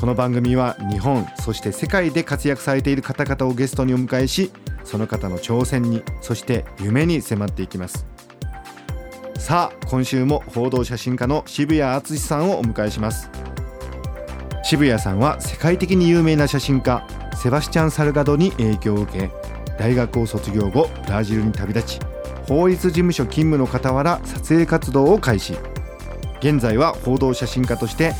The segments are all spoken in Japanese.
この番組は日本そして世界で活躍されている方々をゲストにお迎えしその方の挑戦にそして夢に迫っていきます。さあ今週も報道写真家の渋谷敦さんをお迎えします。渋谷さんは世界的に有名な写真家セバスチャン・サルガドに影響を受け大学を卒業後ブラジルに旅立ち法律事務所勤務の傍ら撮影活動を開始。現在は報道写真家として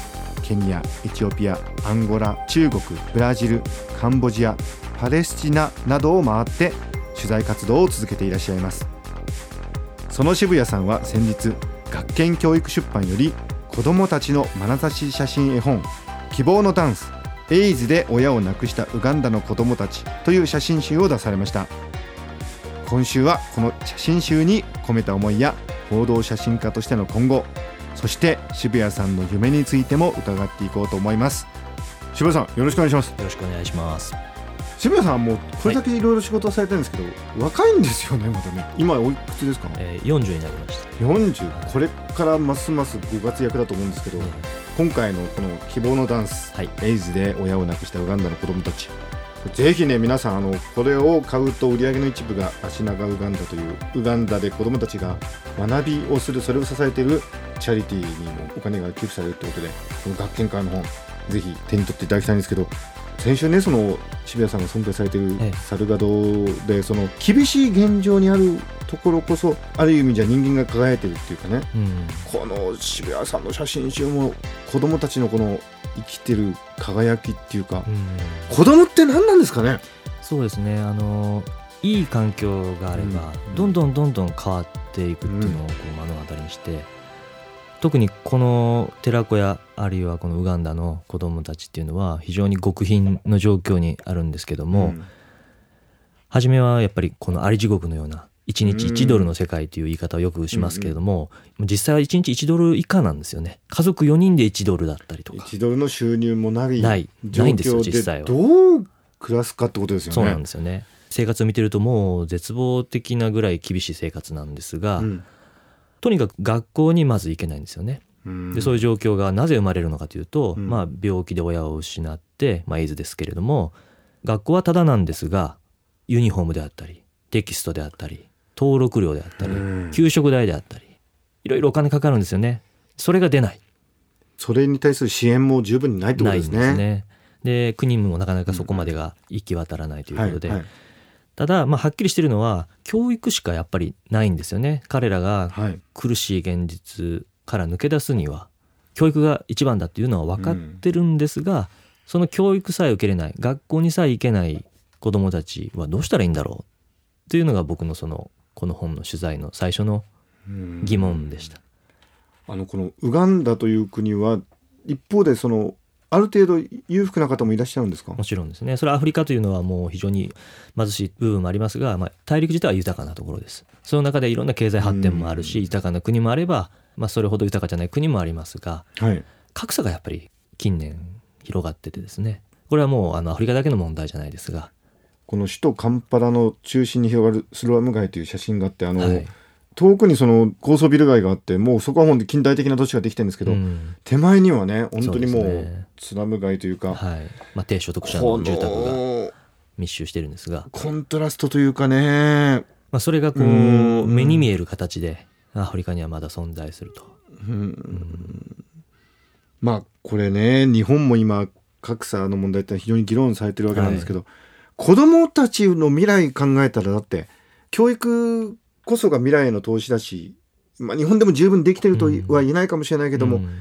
ケニアエチオピアアンゴラ中国ブラジルカンボジアパレスチナなどを回って取材活動を続けていらっしゃいます。その渋谷さんは先日学研教育出版より子どもたちの眼差し写真絵本「希望のダンス」エイズで親を亡くしたウガンダの子どもたちという写真集を出されました。今週はこの写真集に込めた思いや報道写真家としての今後そして渋谷さんの夢についても伺っていこうと思います。渋谷さんよろしくお願いします。よろしくお願いします。渋谷さんはもうこれだけいろいろ仕事をされてるんですけど、はい、若いんですよねまたね。今おいくつですか、えー、40になりました。40これからますますご活躍だと思うんですけど、今回のこの希望のダンス、はい、エイズで親を亡くしたウガンダの子供たちぜひね皆さんあのこれを買うと売り上げの一部が足長ウガンダというウガンダで子どもたちが学びをするそれを支えているチャリティーにもお金が寄付されるということでこの学研会の本ぜひ手に取っていただきたいんですけど先週ねその渋谷さんが尊敬されているサルガドでその厳しい現状にあるところこそある意味じゃ人間が輝いてるっていうかね、うん、この渋谷さんの写真集も子供たちのこの生きてる輝きっていうか、うん、子供って何なんですかね？そうですね。あのいい環境があれば、うん、どんどんどんどん変わっていくっていうのをこう目の当たりにして。特にこの寺子屋あるいはこのウガンダの子どもたちっていうのは非常に極貧の状況にあるんですけども、うん、初めはやっぱりこのあり地獄のような1日1ドルの世界という言い方をよくしますけれども、うん、実際は1日1ドル以下なんですよね。家族4人で1ドルだったりとか。1ドルの収入もないないないんですよ実際は。どう暮らすかってことですよね。そうなんですよね。生活を見てるともう絶望的なぐらい厳しい生活なんですが、うんとにかく学校にまず行けないんですよね。でそういう状況がなぜ生まれるのかというと、うん、まあ、病気で親を失って、まあ、エイズですけれども学校はただなんですがユニフォームであったりテキストであったり登録料であったり、給食代であったりいろいろお金かかるんですよね。それが出ない。それに対する支援も十分にないってことですね。ないんですね。で国もなかなかそこまでが行き渡らないということで、うんはいはいただ、まあ、はっきりしてるのは教育しかやっぱりないんですよね。彼らが苦しい現実から抜け出すには。教育が一番だっていうのは分かってるんですが、うん、その教育さえ受けれない。学校にさえ行けない子どもたちはどうしたらいいんだろうっていうのが僕のそのこの本の取材の最初の疑問でした。あのこのウガンダという国は一方でそのある程度裕福な方もいらっしゃるんですか？もちろんですね。それはアフリカというのはもう非常に貧しい部分もありますが、まあ、大陸自体は豊かなところです。その中でいろんな経済発展もあるし豊かな国もあれば、まあ、それほど豊かじゃない国もありますが、はい、格差がやっぱり近年広がっててですね。これはもうあのアフリカだけの問題じゃないですが。この首都カンパラの中心に広がるスロアム街という写真があってあの、はい遠くにその高層ビル街があってもうそこは本当に近代的な都市ができてるんですけど、うん、手前にはね本当にもうスラム街というか、はい。まあ、低所得者の住宅が密集してるんですが。コントラストというかね、まあ、それがこう目に見える形でアフリカにはまだ存在すると。うん。まあこれね日本も今格差の問題って非常に議論されてるわけなんですけど、はい、子どもたちの未来考えたらだって教育こそが未来への投資だし、まあ、日本でも十分できてるとは言えないかもしれないけども、うん、やっ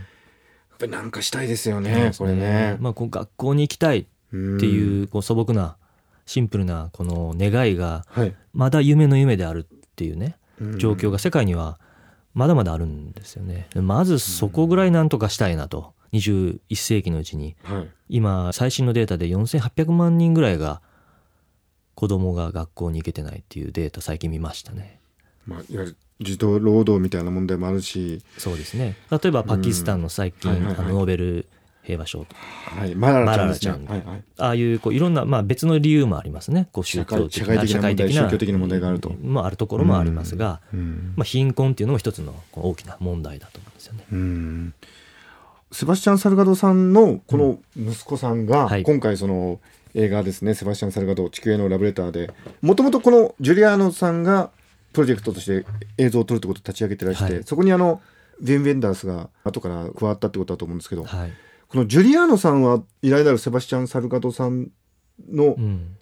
ぱりなんかしたいですよね、ね。これね。まあ、こう学校に行きたいっていうこう素朴なシンプルなこの願いがまだ夢の夢であるっていうね、状況が世界にはまだまだあるんですよね。まずそこぐらいなんとかしたいなと。21世紀のうちに。はい。今最新のデータで4800万人ぐらいが子供が学校に行けてないっていうデータ最近見ましたねまあ、いわゆる児童労働みたいな問題もあるし、そうですね。例えばパキスタンの最近、うんはいはいはい。あのノーベル平和賞とはい、マララちゃんね。はいはい、ああいうこういろんな、まあ、別の理由もありますね。こう宗教的社会社会的な問題宗教的な問題があると。まあ、あるところもありますが、うん。まあ、貧困っていうのも一つの大きな問題だと思うんですよね。うん。セバスチャン・サルガドさんのこの息子さんが、はい。今回その映画ですね「セバスチャン・サルガド地球へのラブレターで」もともとこのジュリアーノさんがプロジェクトとして映像を撮るってことを立ち上げてらして、はい。そこにあのヴィン・ヴェンダースが後から加わったってことだと思うんですけど、はい。このジュリアーノさんは依頼であるセバスチャン・サルガドさんのうん、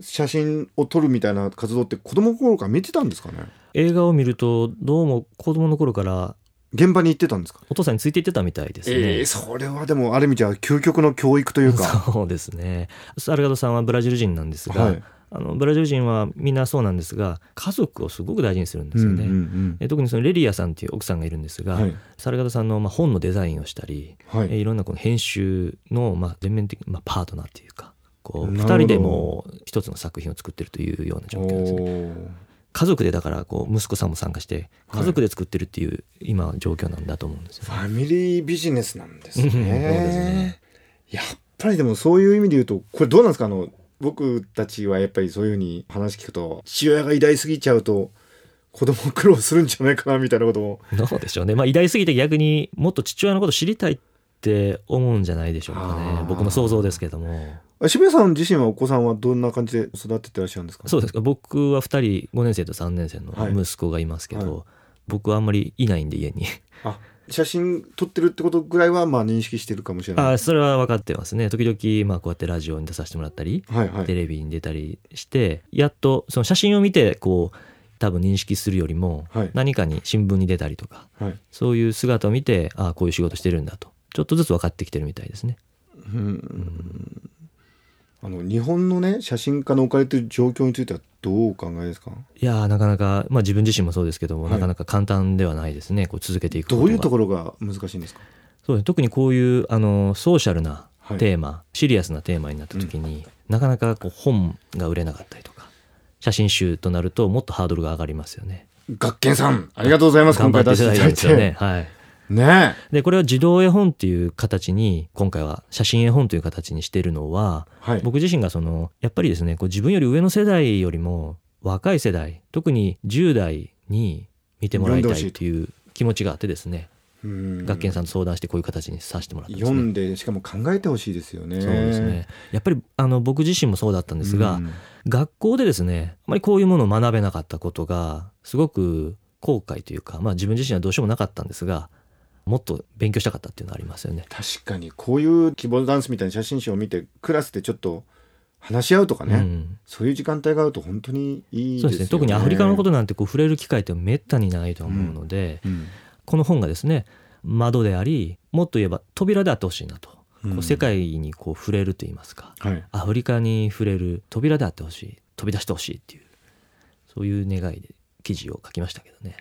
写真を撮るみたいな活動って子供の頃から見てたんですかね？映画を見るとどうも子供の頃から現場に行ってたんですか？お父さんについていってたみたいですね。ええそれはでもある意味じゃ究極の教育というか。そうですね。サルガドさんはブラジル人なんですが、はいあのブラジル人はみんなそうなんですが家族をすごく大事にするんですよね。うんうんえ特にそのレリアさんっていう奥さんがいるんですが、はい。サルガドさんのまあ本のデザインをしたり、はい。えいろんなこの編集のまあ全面的、まあ、パートナーっていうかこう2なるほど。人でもう一つの作品を作ってるというような状況ですね。家族でだからこう息子さんも参加してはい。家族で作ってるっていう今状況なんだと思うんですよ、ファミリービジネスなんですね。ね。やっぱりでもそういう意味で言うとこれどうなんですか？あの僕たちはやっぱりそういうふうに話聞くと父親が偉大すぎちゃうと子供苦労するんじゃないかなみたいなことも。どうでしょうね。まあ偉大すぎて逆にもっと父親のこと知りたいって思うんじゃないでしょうかね。僕の想像ですけども。あ渋谷さん自身はお子さんはどんな感じで育ててらっしゃるんですか？そうです。か僕は2人5年生と3年生のはい。息子がいますけど、はい。僕はあんまりいないんで家に。あ写真撮ってるってことぐらいはまあ認識してるかもしれない。あそれは分かってますね。時々まあこうやってラジオに出させてもらったりはいはい。テレビに出たりしてやっとその写真を見てこう多分認識するよりもはい。何かに新聞に出たりとかはい。そういう姿を見てああこういう仕事してるんだと。ちょっとずつ分かってきてるみたいですね。うん。あの日本のね写真家の置かれてる状況についてはどうお考えですか？いやーなかなか、まあ、自分自身もそうですけども、はい。なかなか簡単ではないですね。こう続けていくどういうところが難しいんですか？そうです特にこういうあのソーシャルなはい。テーマ、シリアスなテーマになった時に、なかなかこう本が売れなかったりとか写真集となるともっとハードルが上がりますよね。学研さんありがとうございます。今回出していただいて。ね。はいねでこれは児童絵本っていう形に今回は写真絵本という形にしてるのははい。僕自身がそのやっぱりですねこう自分より上の世代よりも若い世代特に10代に見てもらいたいっていう気持ちがあってですねうん。学研さんと相談してこういう形にさせてもらったんですね。読んでしかも考えてほしいですよね。そうですね。やっぱりあの僕自身もそうだったんですが、うん。学校でですねあまりこういうものを学べなかったことがすごく後悔というか、まあ、自分自身はどうしようもなかったんですがもっと勉強したかったっていうのはありますよね。確かにこういう希望ダンスみたいな写真集を見てクラスでちょっと話し合うとかね、うん。そういう時間帯があると本当にいいですよね。そうですね。特にアフリカのことなんてこう触れる機会ってめったにないと思うので、うん。この本がですね窓でありもっと言えば扉であってほしいなと、うん。こう世界にこう触れると言いますか。はい。アフリカに触れる扉であってほしい飛び出してほしいっていうそういう願いで記事を書きましたけどね。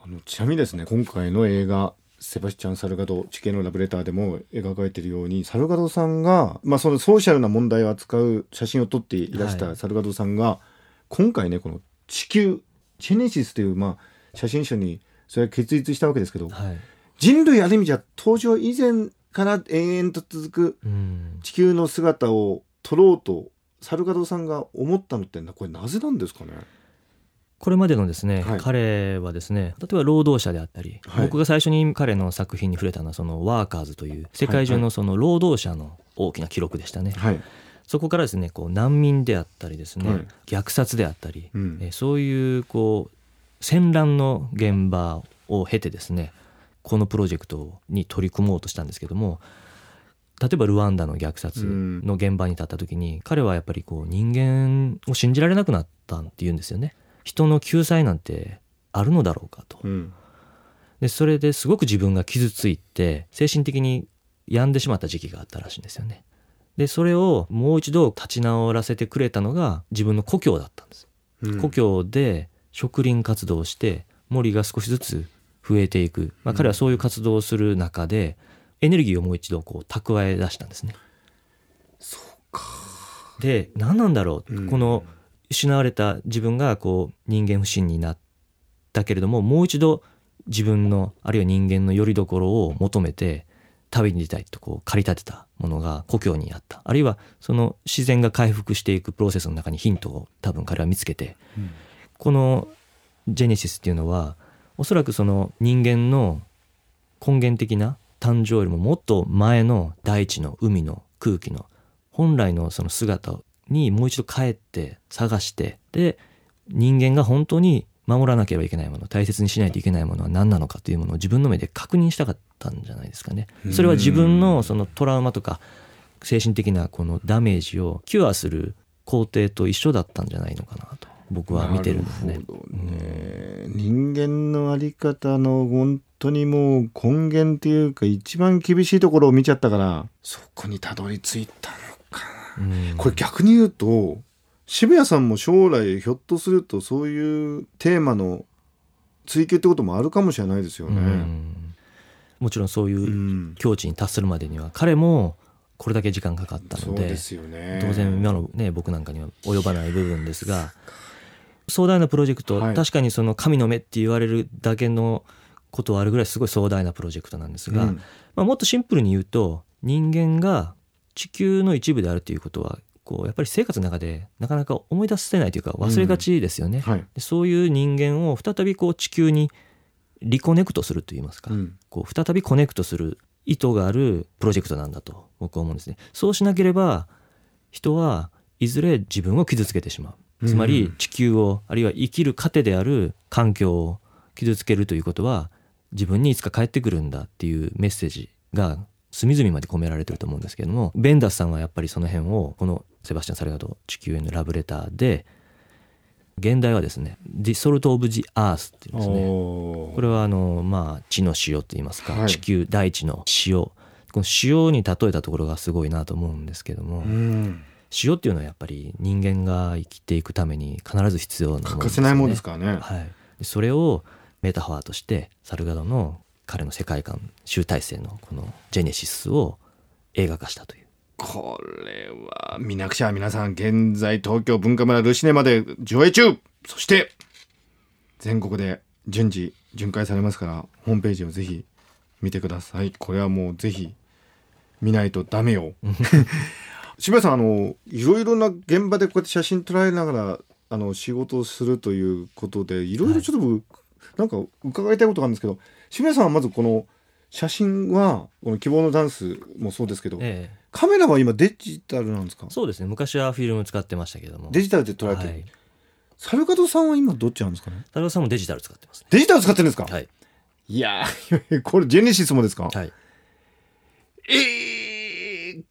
あのちなみにですね今回の映画「セバスチャン・サルガド地形のラブレター」でも描かれているようにサルガドさんが、まあ、そのソーシャルな問題を扱う写真を撮っていらしはい。たサルガドさんが、今回ねこの「地球」「ジェネシス」という、まあ、写真集にそれは結実したわけですけどはい。人類ある意味じゃ登場以前から延々と続くうん。地球の姿を撮ろうとサルガドさんが思ったのってこれなぜなんですかね？これまでのですね、はい。彼はですね例えば労働者であったり、はい。僕が最初に彼の作品に触れたのはそのワーカーズという世界中のその労働者の大きな記録でしたね、はい、そこからですねこう難民であったりですね、はい。虐殺であったり、うん。えーそういうこう戦乱の現場を経てですねこのプロジェクトに取り組もうとしたんですけども例えばルワンダの虐殺の現場に立った時に、彼はやっぱりこう人間を信じられなくなったっていうんですよね人の救済なんてあるのだろうかと。うん。でそれですごく自分が傷ついて精神的に病んでしまった時期があったらしいんですよね。でそれをもう一度立ち直らせてくれたのが自分の故郷だったんです。うん。故郷で植林活動をして森が少しずつ増えていく、まあ、彼はそういう活動をする中でエネルギーをもう一度こう蓄え出したんですね。で何なんだろう、うん。この失われた自分がこう人間不信になったけれどももう一度自分のあるいは人間の拠り所を求めて旅に出たいとこう駆り立てたものが故郷にあった。あるいはその自然が回復していくプロセスの中にヒントを多分彼は見つけて、うん。このジェネシスっていうのはおそらくその人間の根源的な誕生よりももっと前の大地の海の空気の本来のその姿にもう一度帰って探してで人間が本当に守らなければいけないもの大切にしないといけないものは何なのかというものを自分の目で確認したかったんじゃないですかね。それは自分のそのトラウマとか精神的なこのダメージをキュアする工程と一緒だったんじゃないのかなと僕は見てるんですね。ね。人間のあり方の本当にもう根源っていうか一番厳しいところを見ちゃったからそこにたどり着いたのかうん。これ逆に言うと渋谷さんも将来ひょっとするとそういうテーマの追求ってこともあるかもしれないですようね。ん。もちろんそういううん。境地に達するまでには彼もこれだけ時間かかったのでそうですよね。当然今のね僕なんかには及ばない部分ですが壮大なプロジェクト、はい。確かにその神の目って言われるだけのことはあるぐらいすごい壮大なプロジェクトなんですが、うん。まあ、もっとシンプルに言うと人間が地球の一部であるということはこうやっぱり生活の中でなかなか思い出せないというか忘れがちですよね。はい。でそういう人間を再びこう地球にリコネクトするといいますか、うんこう再びコネクトする意図があるプロジェクトなんだと僕は思うんですね。そうしなければ人はいずれ自分を傷つけてしまう。つまりうん地球をあるいは生きる糧である環境を傷つけるということは自分にいつか帰ってくるんだっていうメッセージが隅々まで込められてると思うんですけれどもベンダスさんはやっぱりその辺をこのセバスチャン・サルガド地球へのラブレターで現代はですね「The Salt of the Earth」っていうんですね。これはあのまあ地の塩って言いますか、はい。地球大地の塩。この塩に例えたところがすごいなと思うんですけども、うん。塩っていうのはやっぱり人間が生きていくために必ず必要なもの欠かせないものですからね。はい、でそれをメタファーとしてサルガドの彼の世界観集大成のこのジェネシスを映画化したという。これは見なくちゃ皆さん現在東京文化村ルシネマで上映中。そして全国で順次巡回されますからホームページをぜひ見てください。これはもうぜひ見ないとダメよ。渋谷さんあのいろいろな現場でこうやって写真撮られながらあの仕事をするということでいろいろちょっと僕、なんか伺いたいことがあるんですけど渋谷さんはまずこの写真はこの希望のダンスもそうですけど、えカメラは今デジタルなんですか？えそうですね昔はフィルム使ってましたけども。デジタルで撮られてる、はい、サルガドさんは今どっちなんですかね？サルガドさんもデジタル使ってますね。デジタル使ってるんですか、はい。い、やー これジェネシスもですか、はい。えー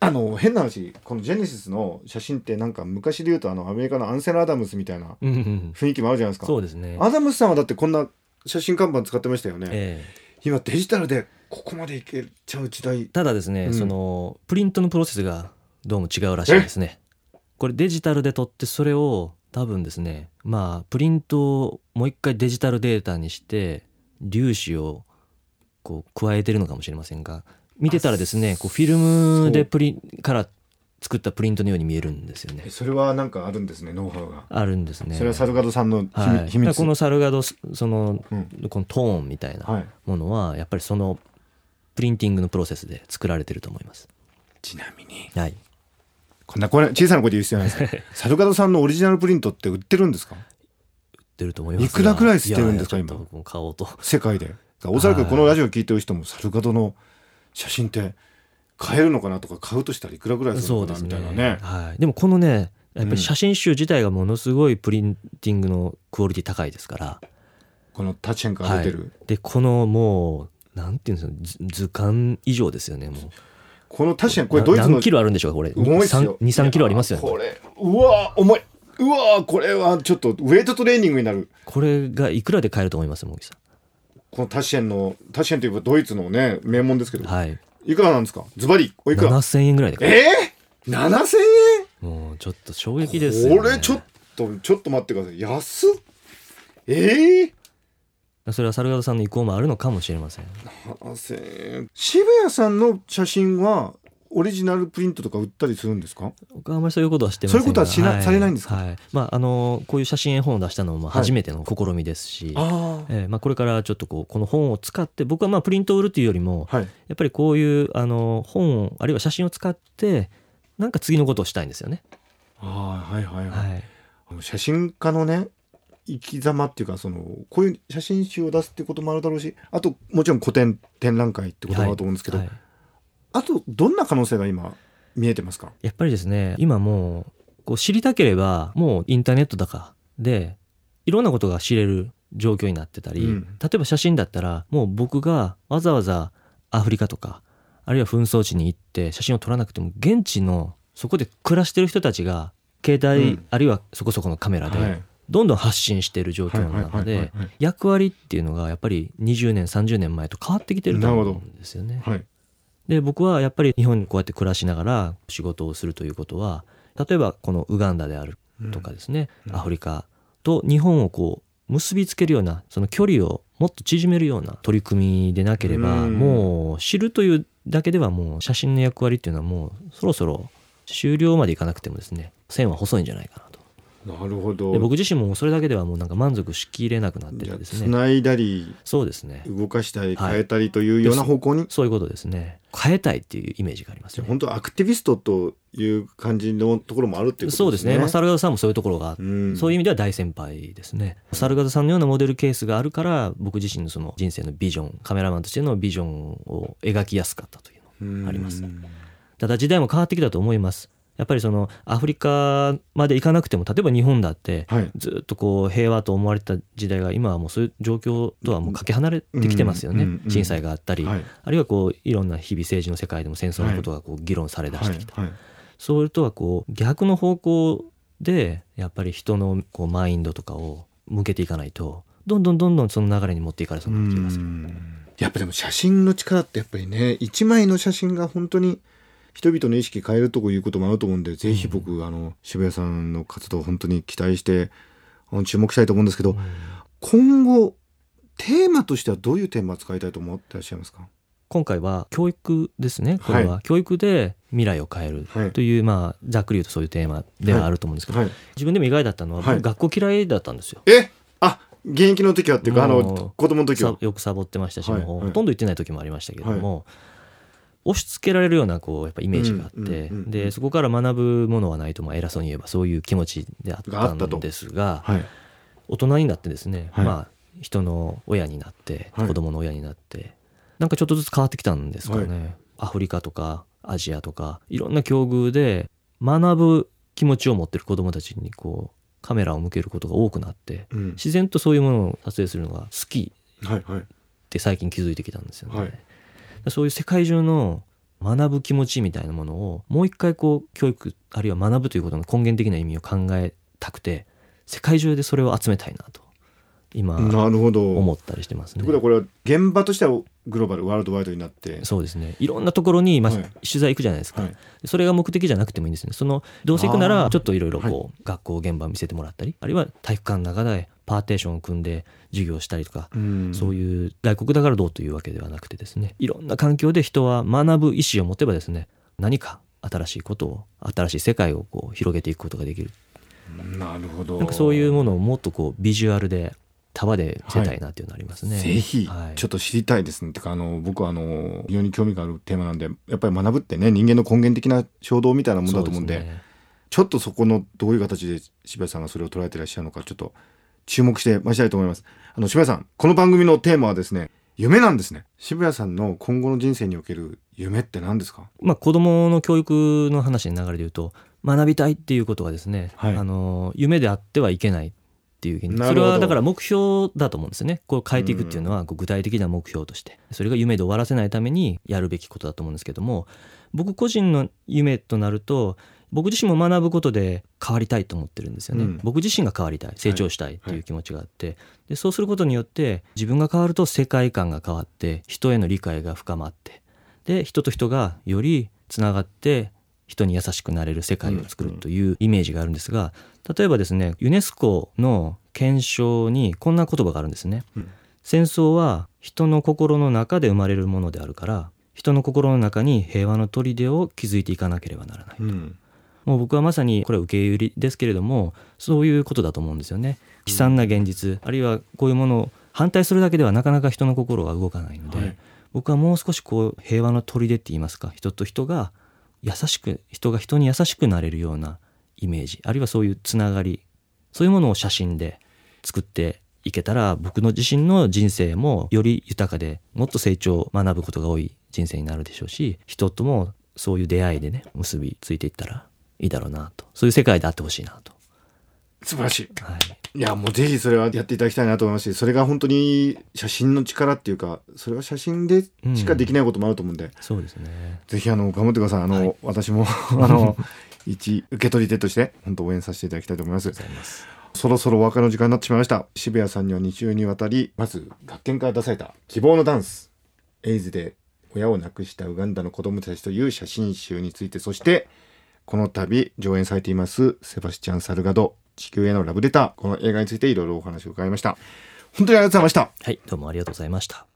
あの変な話このジェネシスの写真ってなんか昔で言うとあのアメリカのアンセル・アダムスみたいな雰囲気もあるじゃないですか。そうですね。アダムスさんはだってこんな写真看板使ってましたよね、ええ。今デジタルでここまでいけちゃう時代。ただですね、うん。そのプリントのプロセスがどうも違うらしいですね。これデジタルで撮ってそれを多分ですねまあプリントをもう一回デジタルデータにして粒子をこう加えてるのかもしれませんが見てたらですねこうフィルムでプリンから作ったプリントのように見えるんですよね。それはなんかあるんですねノウハウが、あるんですね。それはサルガドさんの秘,、はい、秘密。このサルガドそのうん。このトーンみたいなはい、ものはやっぱりそのプリンティングのプロセスで作られてると思います。ちなみに。はい。こんなこれ小さな声で言う必要ないです。サルガドさんのオリジナルプリントって売ってるんですか？ってると思いますがいくらくらいしてるんですか今？買おうと。世界で。おそらくこのラジオ聞いてる人もサルガドの写真って買えるのかなとか買うとしたらいくらぐらいするのかなみたいなね。はい、でもこのねやっぱうん。り写真集自体がものすごいプリンティングのクオリティ高いですから、このタチェンから出てる、でこのもうなんていうんですか図図鑑以上ですよねもう。このタチェンこれドイツの何キロあるんでしょうかこれ。重いっすよ。23キロありますよね。これうわ重い。うわこれはちょっとウェイトトレーニングになる。これがいくらで買えると思います茂木さこのタシェンのタシェンといえばドイツのね名門ですけど、んはいい、くらなんですか？ズバリおいくら？7000円ぐらいで買えるえー、7000円？もうちょっと衝撃ですよ、ね、これちょっとちょっと待ってください。安っ？ええそれは猿方さんの意向もあるのかもしれません博士渋谷さんの写真はオリジナルプリントとか売ったりするんですか？僕はあんまりそういうことはしてませんが。そういうことはしなされないんですか？はい。まあ、あのこういう写真絵本を出したのも初めての試みですし、あえーまあ、これからちょっとこうこの本を使って僕はまあプリントを売るというよりもはい。やっぱりこういうあの本をあるいは写真を使ってなんか次のことをしたいんですよね。あーはいはいはい、はい、あの写真家のね生き様っていうかそのこういう写真集を出すってこともあるだろうしあともちろん個展展覧会ってこともあると思うんですけど、はいあとどんな可能性が今見えてますか？やっぱりですね今もうこう知りたければもうインターネットだかでいろんなことが知れる状況になってたり、うん。例えば写真だったらもう僕がわざわざアフリカとかあるいは紛争地に行って写真を撮らなくても現地のそこで暮らしてる人たちが携帯、うん。あるいはそこそこのカメラで、はい。どんどん発信している状況の中で役割っていうのがやっぱり20年30年前と変わってきてると思うんですよね。はいで僕はやっぱり日本にこうやって暮らしながら仕事をするということは例えばこのウガンダであるとかですね、うんアフリカと日本をこう結びつけるようなその距離をもっと縮めるような取り組みでなければ、うんもう知るというだけではもう写真の役割っていうのはもうそろそろ終了までいかなくてもですね線は細いんじゃないかなと。なるほど。で僕自身もそれだけではもうなんか満足しきれなくなっててですね。つないだりそうですね。動かしたりはい。変えたりというような方向に、そういうことですね。変えたいっていうイメージがありますね。本当アクティビストという感じのところもあるっていうことですね。そうですね、まあ、猿方さんもそういうところがあって、うん。そういう意味では大先輩ですね。猿方さんのようなモデルケースがあるから僕自身のその人生のビジョンカメラマンとしてのビジョンを描きやすかったというのうんあります。ただ時代も変わってきたと思いますやっぱりそのアフリカまで行かなくても例えば日本だってはい。ずっとこう平和と思われてた時代が今はもうそういう状況とはもうかけ離れてきてますよね、震災があったり、はい。あるいはこういろんな日々政治の世界でも戦争のことがこう議論されだしてきた、それとはこう逆の方向でやっぱり人のこうマインドとかを向けていかないとどんどんどんどんその流れに持っていかれそうな気がする。やっぱでも写真の力ってやっぱりね一枚の写真が本当に人々の意識変えるということもあると思うんで、ぜひ僕あの渋谷さんの活動を本当に期待して注目したいと思うんですけど、今後テーマとしてはどういうテーマを使いたいと思ってらっしゃいますか？今回は教育ですね。これは、は教育で未来を変える。はい。という、まあざっくり言うとそういうテーマではあると思うんですけど、はい。自分でも意外だったのは、はい。僕学校嫌いだったんですよ。え？あ現役の時はっていうかあの子供の時は。さよくサボってましたし、はい。もうはい。ほとんど行ってない時もありましたけども、押し付けられるようなこうやっぱイメージがあって、でそこから学ぶものはないとまあ偉そうに言えばそういう気持ちであったんですがはい。大人になってですね、はい。まあ人の親になってはい。子供の親になって、なんかちょっとずつ変わってきたんですかね、はアフリカとかアジアとかいろんな境遇で学ぶ気持ちを持ってる子供たちにこうカメラを向けることが多くなってうん。自然とそういうものを撮影するのが好きはいはい。って最近気づいてきたんですよね。はいそういう世界中の学ぶ気持ちみたいなものをもう一回こう教育あるいは学ぶということの根源的な意味を考えたくて世界中でそれを集めたいなと。今なるほど。思ったりしてますね。という。ことはこれは現場としてはグローバルワールドワイドになって。そうですね。いろんなところに今はい。取材行くじゃないですか、はい。それが目的じゃなくてもいいんですね。そのどうせ行くならちょっといろいろこう、は学校現場見せてもらったりあるいは体育館の中でパーテーションを組んで授業したりとかうん。そういう外国だからどうというわけではなくてですね。いろんな環境で人は学ぶ意思を持てばですね何か新しいことを新しい世界をこう広げていくことができる。なるほど。なんかそういうものをもっとこうビジュアルで束で見せたいなっていうのありますね。ぜひはいちょっと知りたいですね。てかあの僕はあの非常に興味があるテーマなんでやっぱり学ぶってね人間の根源的な衝動みたいなものだと思うんでそうすねちょっとそこのどういう形で渋谷さんがそれを捉えていらっしゃるのかちょっと注目してまいりたいと思います。あの渋谷さんこの番組のテーマはですね夢なんですね。渋谷さんの今後の人生における夢って何ですか？まあ、子どもの教育の話の流れで言うと学びたいっていうことはですね、はいあの夢であってはいけないっていう現実それはだから目標だと思うんですよね。こう変えていくっていうのはこう具体的な目標として。それが夢で終わらせないためにやるべきことだと思うんですけども僕個人の夢となると僕自身も学ぶことで変わりたいと思ってるんですよね、うん。僕自身が変わりたい。成長したいっていう気持ちがあって、でそうすることによって自分が変わると世界観が変わって人への理解が深まってで人と人がよりつながって人に優しくなれる世界を作るというイメージがあるんですが例えばですねユネスコの憲章にこんな言葉があるんですね。うん。戦争は人の心の中で生まれるものであるから人の心の中に平和の砦を築いていかなければならない、うん。もう僕はまさにこれは受け売りですけれどもそういうことだと思うんですよね。悲惨な現実、あるいはこういうものを反対するだけではなかなか人の心が動かないので、はい。僕はもう少しこう平和の砦って言いますか人と人が優しく人が人に優しくなれるようなイメージ。あるいはそういうつながり。そういうものを写真で作っていけたら僕の自身の人生もより豊かでもっと成長学ぶことが多い人生になるでしょうし人ともそういう出会いでね結びついていったらいいだろうなと。そういう世界であってほしいなと、素晴らしい。はい、いやもうぜひそれはやっていただきたいなと思いますしそれが本当に写真の力っていうかそれは写真でしかできないこともあると思うんで、そうですね。ぜひあの頑張ってください。あの、はい。私も あの一受け取り手として本当応援させていただきたいと思います。そろそろお別れの時間になってしまいました。渋谷さんには2週にわたりまず学研から出された「希望のダンス」エイズで親を亡くしたウガンダの子供たちという写真集についてそしてこの度上演されていますセバスチャン・サルガド地球へのラブレターこの映画についていろいろお話を伺いました本当にありがとうございましたはいどうもありがとうございました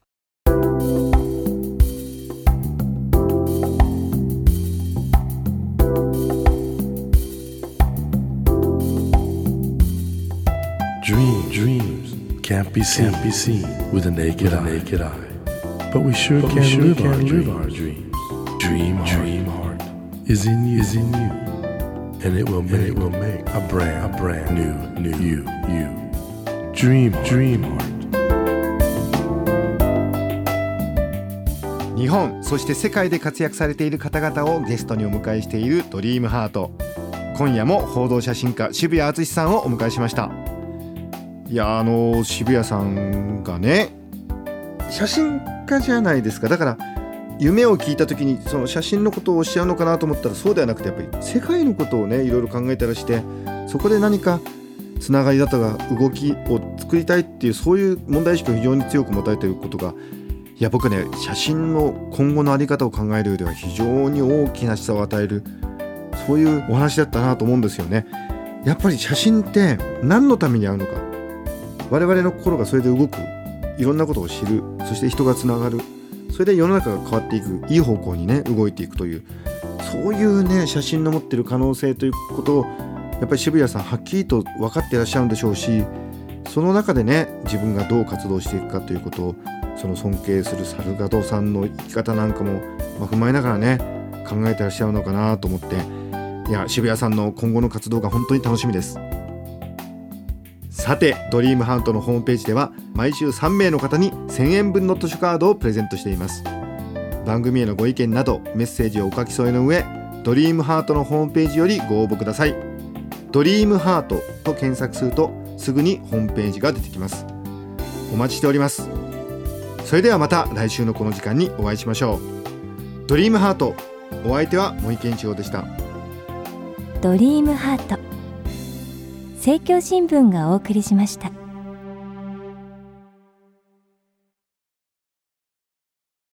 Dream, dreams can't be seen, can't be seen with a naked, eye. naked eye. But we sure But we can, sure live, can our live dreams. our dreams. Dream, dream heart is in you, is in you, and it will make, it will make a brand, a brand new, new you, you. Dream, dream heart. 日本そして世界で活躍されている方々をゲストにお迎えしているドリームハート。今夜も報道写真家渋谷敦さんをお迎えしました。いやあの渋谷さんがね写真家じゃないですか。だから夢を聞いた時にその写真のことをおっしゃるのかなと思ったらそうではなくてやっぱり世界のことをねいろいろ考えたらしてそこで何かつながりだとか動きを作りたいっていうそういう問題意識を非常に強く持たれていることがいや僕ね写真の今後の在り方を考える上では非常に大きな示唆を与えるそういうお話だったなと思うんですよね。やっぱり写真って何のためにあるのか。我々の心がそれで動く。いろんなことを知る。そして人がつながる。それで世の中が変わっていくいい方向にね動いていくというそういうね写真の持ってる可能性ということをやっぱり渋谷さんはっきりと分かっていらっしゃるんでしょうしその中でね自分がどう活動していくかということをその尊敬するサルガドさんの生き方なんかも、まあ踏まえながらね考えてらっしゃるのかなと思っていや渋谷さんの今後の活動が本当に楽しみです。さてドリームハントのホームページでは毎週3名の方に1000円分の図書カードをプレゼントしています。番組へのご意見などメッセージをお書き添えの上ドリームハートのホームページよりご応募ください。ドリームハートと検索するとすぐにホームページが出てきます。お待ちしております。それではまた来週のこの時間にお会いしましょう。ドリームハートお相手は森健一郎でした。ドリームハート。政教新聞がお送りしました。